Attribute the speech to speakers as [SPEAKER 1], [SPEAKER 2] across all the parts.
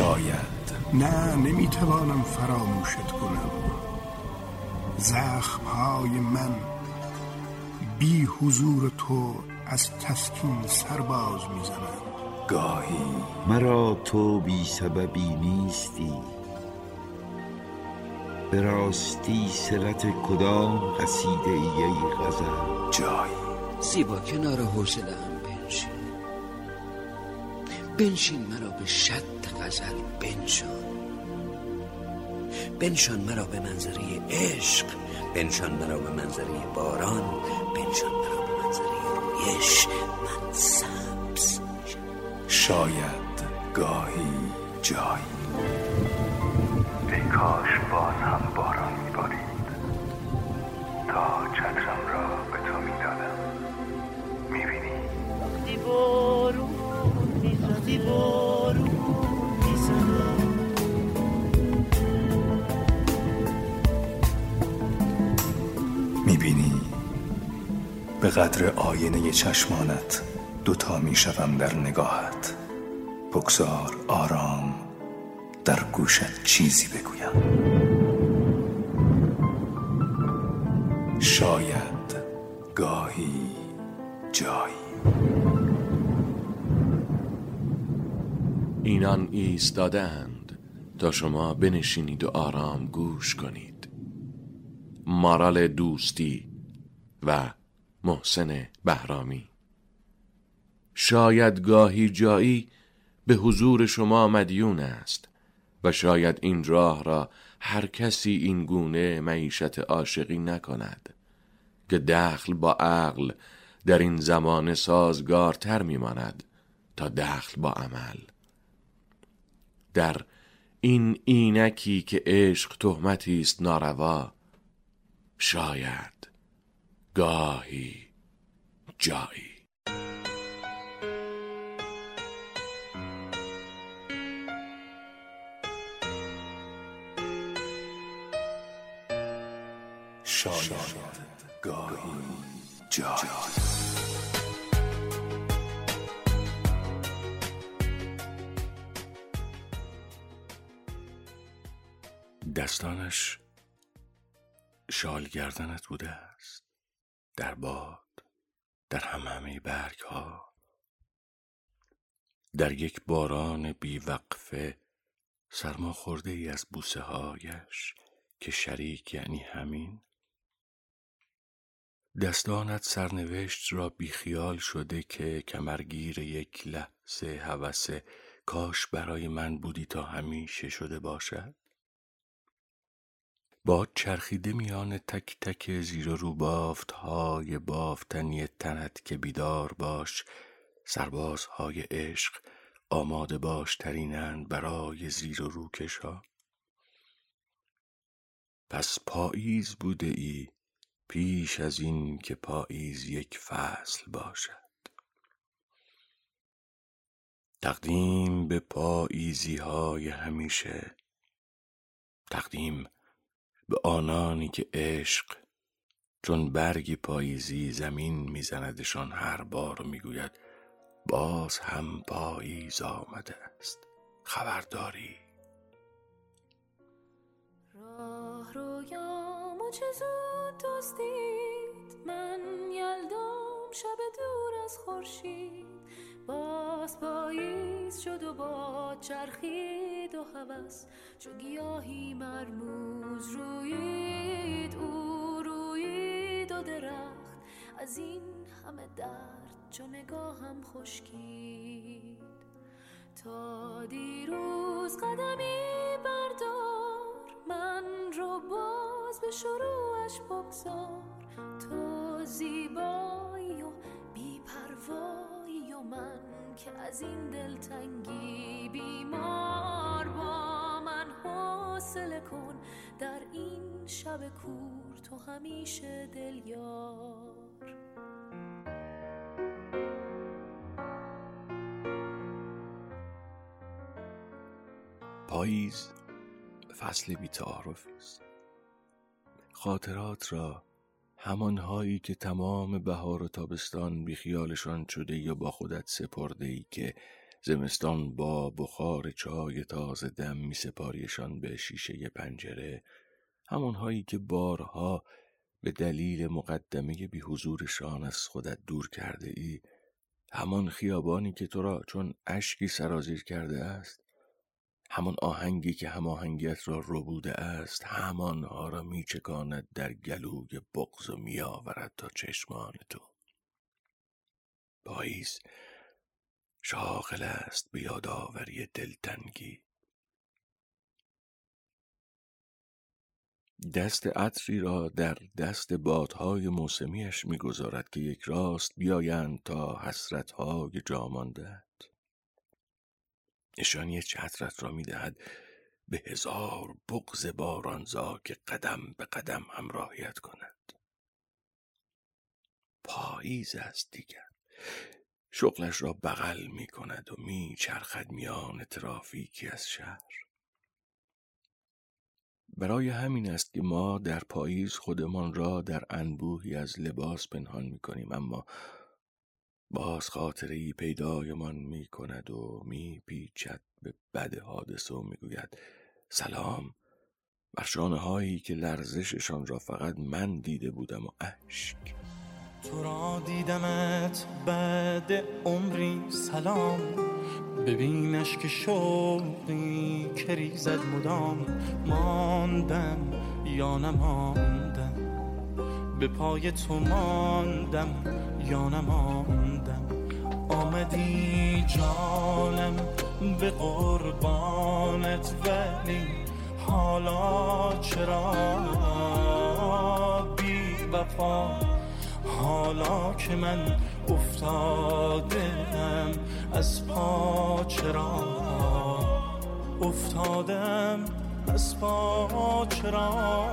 [SPEAKER 1] شاید.
[SPEAKER 2] نه نمی‌توانم فراموشت کنم. زخم های من بی حضور تو از تسکین سرباز می‌زنند.
[SPEAKER 1] گاهی.
[SPEAKER 3] مرا تو بی سببی نیستی. به راستی سرت کدام قصیده ای ای غزل؟
[SPEAKER 1] جایی
[SPEAKER 4] زیبا کنار حوصله هم بنشین مرا به شد غزل بنشان. بنشان مرا به منظره عشق بنشان مرا به منظره باران بنشان مرا به منظره رویش. من سبز
[SPEAKER 1] شاید گاهی جایی. ای کاش باز هم باران
[SPEAKER 5] می‌زدی بارون
[SPEAKER 1] به قدر آینه چشمانت دوتا می‌شوم در نگاهت. بگذار آرام در گوشت چیزی بگویم. شاید گاهی جایی.
[SPEAKER 6] اینان ایستادند تا شما بنشینید و آرام گوش کنید. مارال دوستی و محسن بهرامی. شاید گاهی جایی به حضور شما مدیون است و شاید این راه را هر کسی این گونه معیشت عاشقی نکند که دخل با عقل در این زمان سازگارتر میماند تا دخل با عمل. در این اینکی که عشق تهمتی است ناروا شاید گاهی جایی.
[SPEAKER 1] شاید گاهی جایی.
[SPEAKER 7] دستانش شال گردنت بوده است. در باد در همه برگ ها در یک باران بیوقفه سرما خورده ای از بوسه هایش که شریک یعنی همین. دستانت سرنوشت را بیخیال شده که کمرگیر یک لحظه هوسه کاش برای من بودی تا همیشه شده باشد. باد چرخیده میان تک تک زیر و رو بافت های بافتنی تنت که بیدار باش سربازهای عشق آماده باش ترینند برای زیر و رو کشا. پس پاییز بوده ای پیش از این که پاییز یک فصل باشد. تقدیم به پاییزی های همیشه. تقدیم به آنانی که عشق چون برگی پاییزی زمین میزندشان هر بار و می‌گوید باز هم پاییز آمده است. خبرداری.
[SPEAKER 8] راه چه زود من یلدام شب دور از خورشید. باز پاییز شد و با چرخید و هوس چو گیاهی مرموز رویید او رویید و درخت. از این همه درد چو نگاهم خشکید. تا دیروز قدمی بردار من رو باز به شروعش بگذار. تو زیبایی و بیپروایی من که از این دلتنگی بیمار با من حوصله کن. در این شب کور تو همیشه دل یار
[SPEAKER 7] پاییز فصل بیتعارفی است. خاطرات را همانهایی که تمام بهار و تابستان بیخیالشان شده یا با خودت سپرده ای که زمستان با بخار چای تازه دم می سپاریشان به شیشه پنجره همانهایی که بارها به دلیل مقدمه بی حضورشان از خودت دور کرده ای همان خیابانی که تو را چون اشکی سرازیر کرده است همان آهنگی که هماهنگیت را ربوده است همانها را میچکاند در گلوی بغز و میآورد تا چشمان تو. پاییز شاغل است به یادآوری دلتنگی. دست عطری را در دست بادهای موسمیش می‌گذارد که یک راست بیایند تا حسرتهای جا ماندهت نشانی چترت را می‌دهد به هزار بغز بارانزا که قدم به قدم همراهیت کند. پاییز است دیگر. شغلش را بغل می کند و می چرخد میان ترافیکی از شهر. برای همین است که ما در پاییز خودمان را در انبوهی از لباس پنهان می کنیم اما باز خاطره ای پیدایمان می کند و می پیچد به بد حادثه و می گوید سلام بر هایی که لرزششان را فقط من دیده بودم و اشک.
[SPEAKER 9] تو را دیدمت بعد عمری سلام. ببینش که شوقی که ریزد مدام. ماندم یا نماندم به پای تو ماندم یا نماندم. آمدی جانم به قربانت ولی حالا چرا بی وفا؟ حالا که من افتادم از پا چرا؟ افتادم از پا چرا؟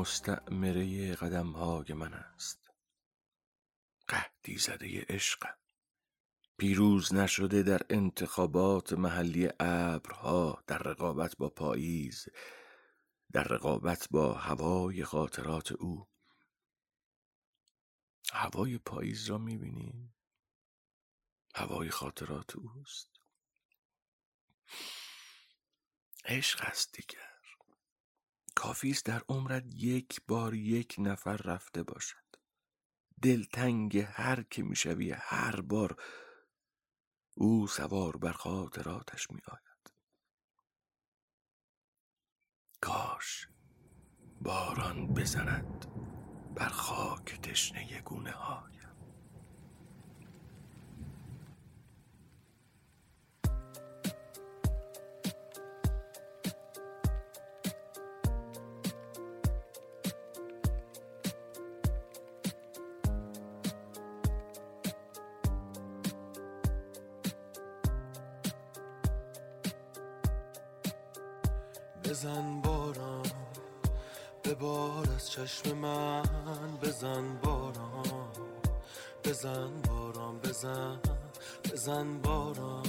[SPEAKER 7] مستعمره قدم های من است. قهدی زده عشقم. پیروز نشده در انتخابات محلی ابرها در رقابت با پاییز در رقابت با هوای خاطرات او. هوای پاییز را می‌بینی؟ هوای خاطرات اوست. عشق است دیگر کافی است در عمرت یک بار یک نفر رفته باشد. دلتنگ هر که می‌شوی هر بار او سوار بر خاطراتش می آید کاش باران بزند بر خاک تشنه گونه های
[SPEAKER 9] بزن باران به بار از چشم من بزن باران. بزن باران بزن بزن باران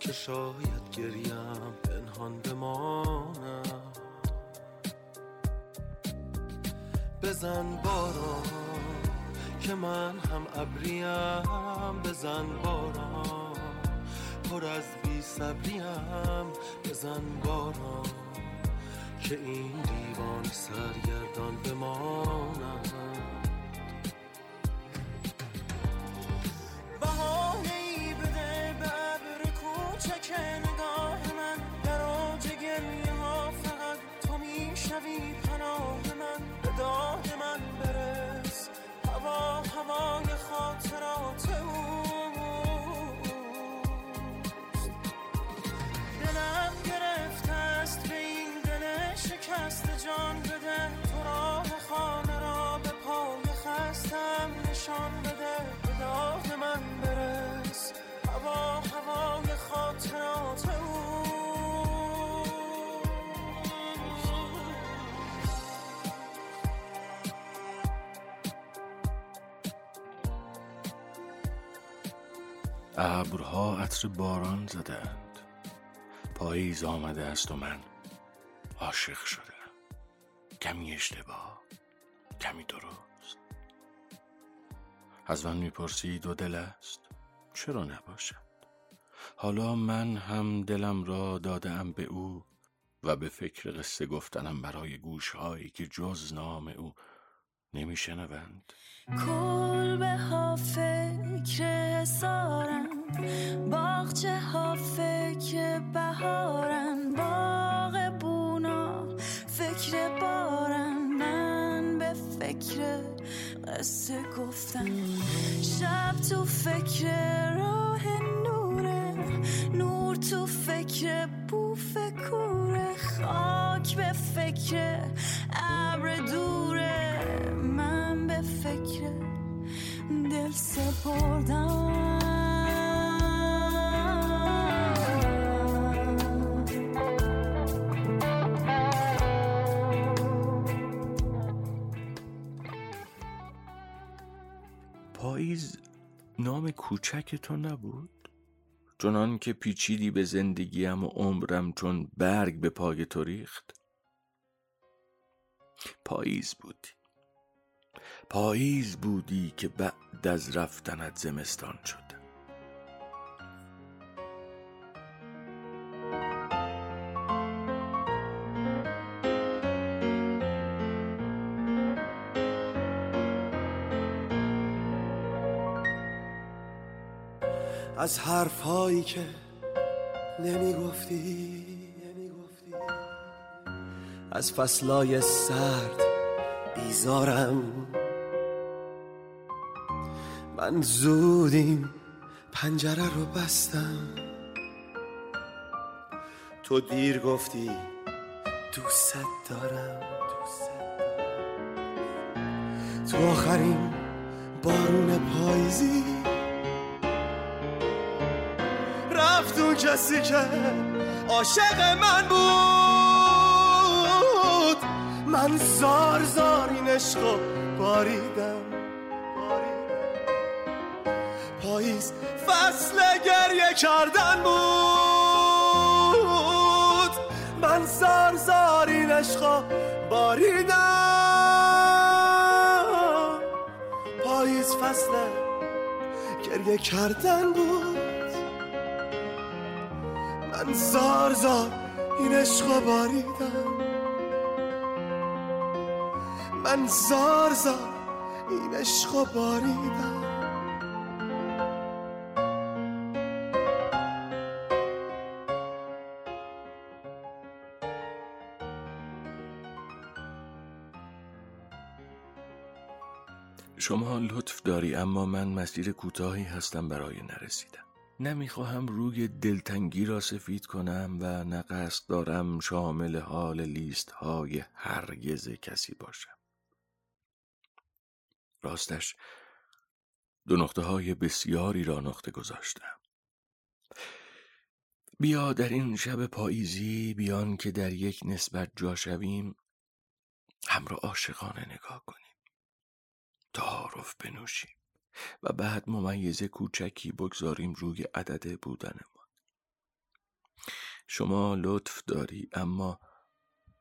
[SPEAKER 9] که شاید گریم پنهان بماند بزن باران که من هم ابریم. بزن باران پر از بی صبریم بزن باران که این دیوان سرگردان بماند
[SPEAKER 7] ابرها عطر باران زدند. پاییز آمده است و من عاشق شدم کمی اشتباه کمی درست. از من می‌پرسی دو دل است. چرا نباشد؟ حالا من هم دلم را دادم به او و به فکر قصه گفتنم برای گوشهایی که جز نام او نمیشنوند.
[SPEAKER 10] کلبه ها فکر سارن باغچه ها فکر بهارن. باغ بونا فکر بارن من به فکر قصه گفتن شب تو فکر راه نوره. نور تو فکر بوف کوره. خاک به فکر ابر دوره. من به فکر دل سپردم
[SPEAKER 7] پاییز نام کوچک تو نبود؟ چنان که پیچیدی به زندگیم و عمرم چون برگ به پای تو ریخت؟ پاییز بودی. پاییز بودی که بعد از رفتنت زمستان شد.
[SPEAKER 11] از حرف هایی که نمی گفتی از فصلای سرد بیزارم. من زود این پنجره رو بستم. تو دیر گفتی دوست دارم تو آخرین بارون پاییزی. رفت اون کسی که عاشق من بود. من زار زار این عشقو باریدم. پاییز فصل گریه کردن بود. من زار زار این عشقو باریدم. پاییز فصل گریه کردن بود. من زار این عشق باریدم. من زار زار این عشق باریدم.
[SPEAKER 7] شما لطف داری اما من مسیر کوتاهی هستم برای نرسیدم نمی‌خواهم روی دلتنگی را سفید کنم و نه دارم شامل حال لیست های هرگز کسی باشم. راستش دو نقطه های بسیاری را نقطه گذاشتم. بیا در این شب پاییزی بیان که در یک نسبت جا شویم هم را عاشقانه نگاه کنیم. تعارف بنوشیم و بعد ممیزه کوچکی بگذاریم روی عدد بودنمان شما لطف داری اما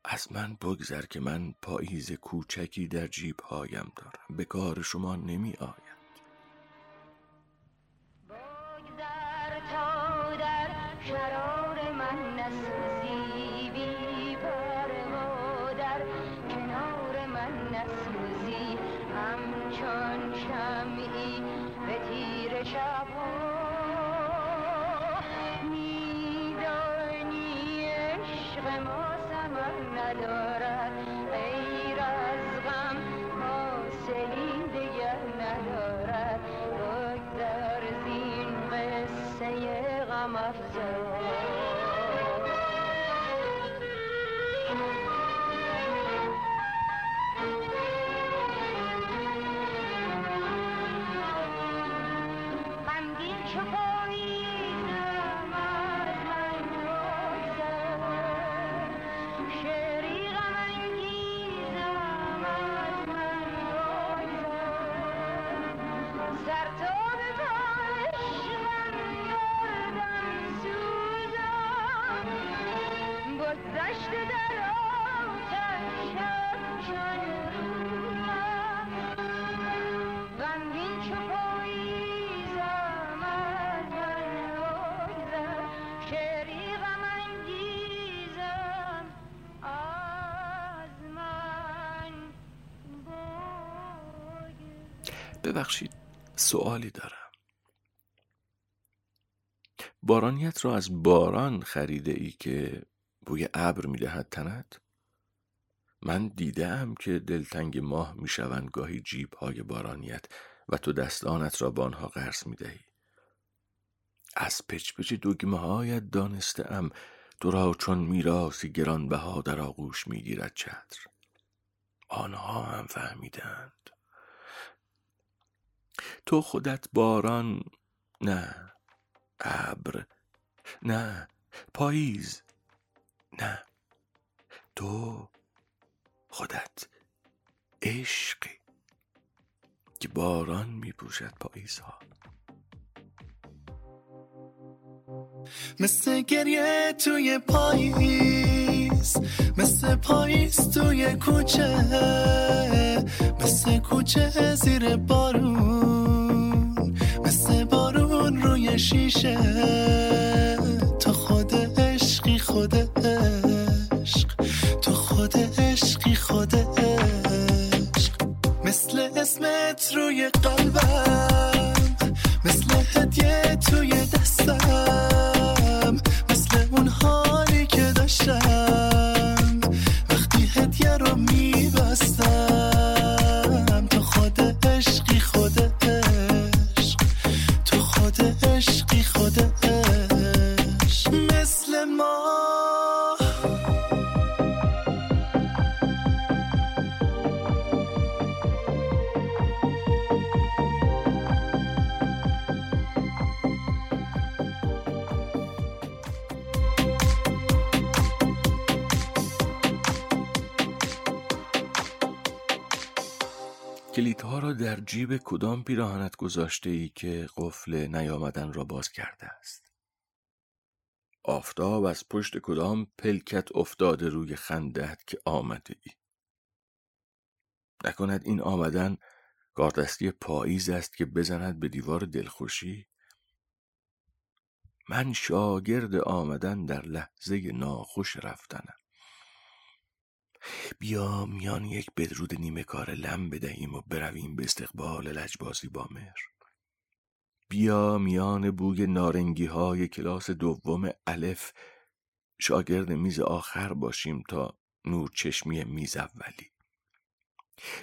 [SPEAKER 7] از من بگذر که من پاییز کوچکی در جیب هایم دارم. به کار شما نمی آید ببخشید سوالی دارم. بارانیت را از باران خریده ای که بوی ابر می‌دهد تنت؟ من دیدم که دلتنگ ماه می‌شوند گاهی جیب های بارانیت و تو دستانت را با آنها قرض می‌دهی. از پچ پچ دگمه هایت دانستم تو را چون میراثی گرانبها در آغوش می‌گیرد چتر. آنها هم فهمیدند. تو خودت باران نه ابر نه پاییز نه تو خودت عشقی که باران می پوشد پاییزها.
[SPEAKER 12] مثل گریه توی پاییز مثل پاییز توی کوچه مثل کوچه زیر بارون. شیشه. تو خود عشقی خود
[SPEAKER 7] کلیدها را در جیب کدام پیراهنت گذاشته ای که قفل نیامدن را باز کرده است؟ آفتاب از پشت کدام پلکت افتاده روی خندت که آمده ای نکند این آمدن کاردستی پاییز است که بزند به دیوار دلخوشی؟ من شاگرد آمدن در لحظه ناخوش رفتنم. بیا میان یک بدرود نیمه کار لم بدهیم و برویم به استقبال لجبازی با مهر. بیا میان بوی نارنگی های کلاس دوم الف شاگرد میز آخر باشیم تا نور چشمی میز اولی.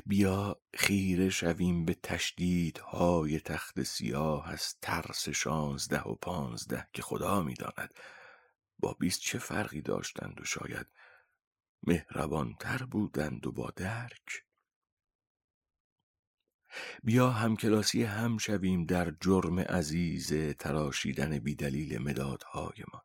[SPEAKER 7] بیا خیره شویم به تشدیدهای تخت سیاه از ترس شانزده و پانزده که خدا می‌داند با بیست چه فرقی داشتند و شاید مهربانتر بودند و با درک. بیا همکلاسی هم شویم در جرم عزیز تراشیدن بیدلیل مدادهایمان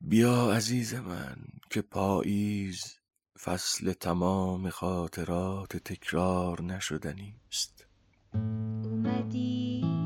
[SPEAKER 7] بیا عزیز من که پاییز فصل تمام خاطرات تکرار نشدنی است
[SPEAKER 13] اومدی؟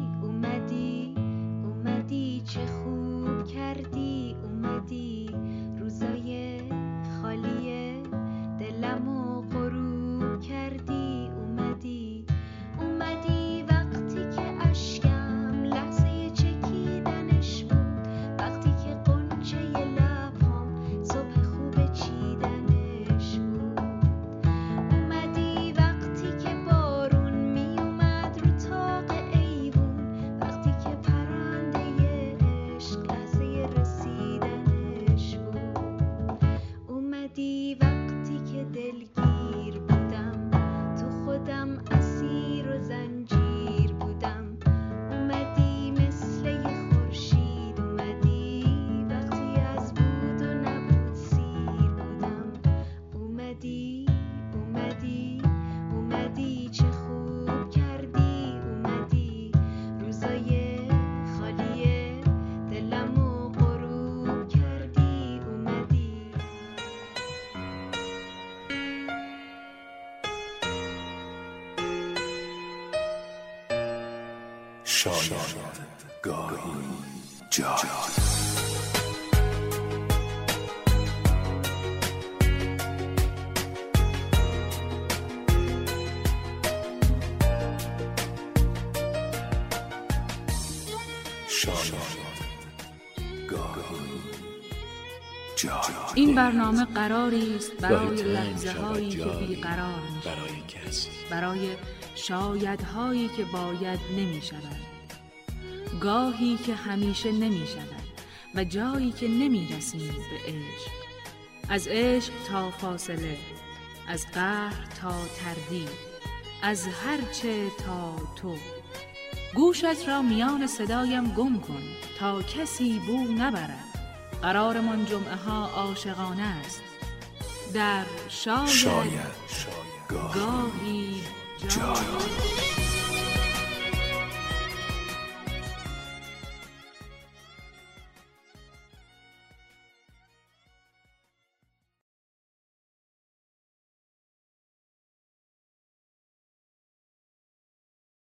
[SPEAKER 1] شاید گاهی جاید
[SPEAKER 8] این برنامه قراری است برای لحظه هایی که بیقرار
[SPEAKER 6] برای کسی.
[SPEAKER 8] برای شایدهایی که باید نمی شود. گاهی که همیشه نمی شود و جایی که نمی رسیم به عشق. از عشق تا فاصله از قهر تا تردید از هرچه تا تو. گوشت را میان صدایم گم کن تا کسی بو نبرد. قرارمان جمعه ها عاشقانه است. در شاید,
[SPEAKER 1] شاید. گاهی
[SPEAKER 8] گاهی 加
[SPEAKER 1] 油